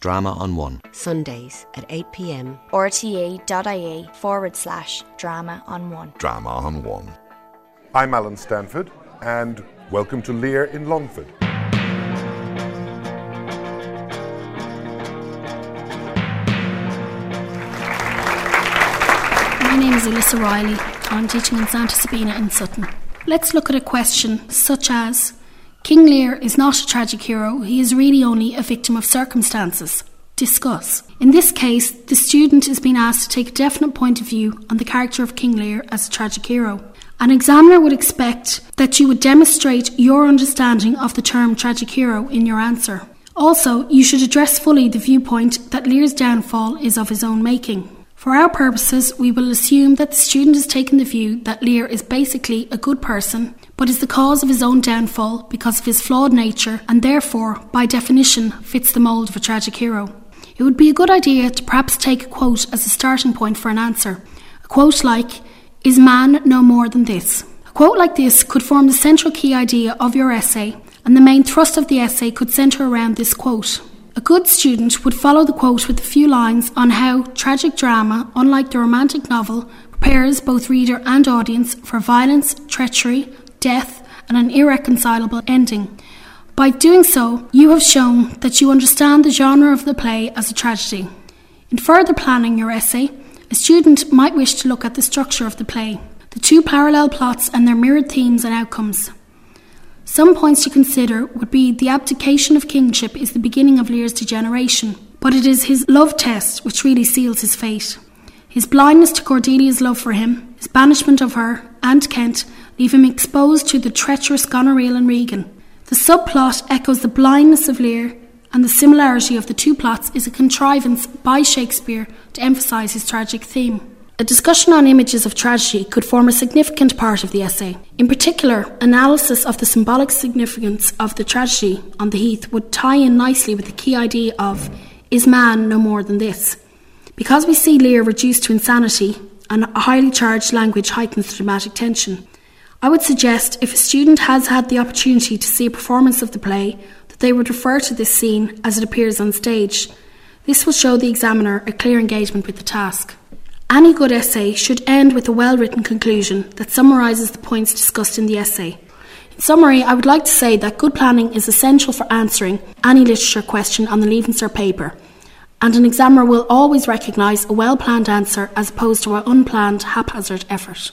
Drama on One. Sundays at 8pm. rte.ie forward slash drama on one. Drama on One. I'm Alan Stanford, and welcome to Lear in Longford. My name is Alyssa Riley. I'm teaching in Santa Sabina in Sutton. Let's look at a question such as King Lear is not a tragic hero, he is really only a victim of circumstances. Discuss. In this case, the student is being asked to take a definite point of view on the character of King Lear as a tragic hero. An examiner would expect that you would demonstrate your understanding of the term tragic hero in your answer. Also, you should address fully the viewpoint that Lear's downfall is of his own making. For our purposes, we will assume that the student has taken the view that Lear is basically a good person, but is the cause of his own downfall because of his flawed nature and therefore, by definition, fits the mould of a tragic hero. It would be a good idea to perhaps take a quote as a starting point for an answer. A quote like, Is man no more than this? A quote like this could form the central key idea of your essay, and the main thrust of the essay could centre around this quote. A good student would follow the quote with a few lines on how tragic drama, unlike the romantic novel, prepares both reader and audience for violence, treachery, death, and an irreconcilable ending. By doing so, you have shown that you understand the genre of the play as a tragedy. In further planning your essay, a student might wish to look at the structure of the play, the two parallel plots and their mirrored themes and outcomes. Some points to consider would be the abdication of kingship is the beginning of Lear's degeneration, but it is his love test which really seals his fate. His blindness to Cordelia's love for him, his banishment of her and Kent, leave him exposed to the treacherous Goneril and Regan. The subplot echoes the blindness of Lear, and the similarity of the two plots is a contrivance by Shakespeare to emphasise his tragic theme. A discussion on images of tragedy could form a significant part of the essay. In particular, analysis of the symbolic significance of the tragedy on the heath would tie in nicely with the key idea of is man no more than this? Because we see Lear reduced to insanity, and a highly charged language heightens the dramatic tension. I would suggest if a student has had the opportunity to see a performance of the play, that they would refer to this scene as it appears on stage. This will show the examiner a clear engagement with the task. Any good essay should end with a well written conclusion that summarises the points discussed in the essay. In summary, I would like to say that good planning is essential for answering any literature question on the Leaving Cert paper, and an examiner will always recognise a well planned answer as opposed to an unplanned, haphazard effort.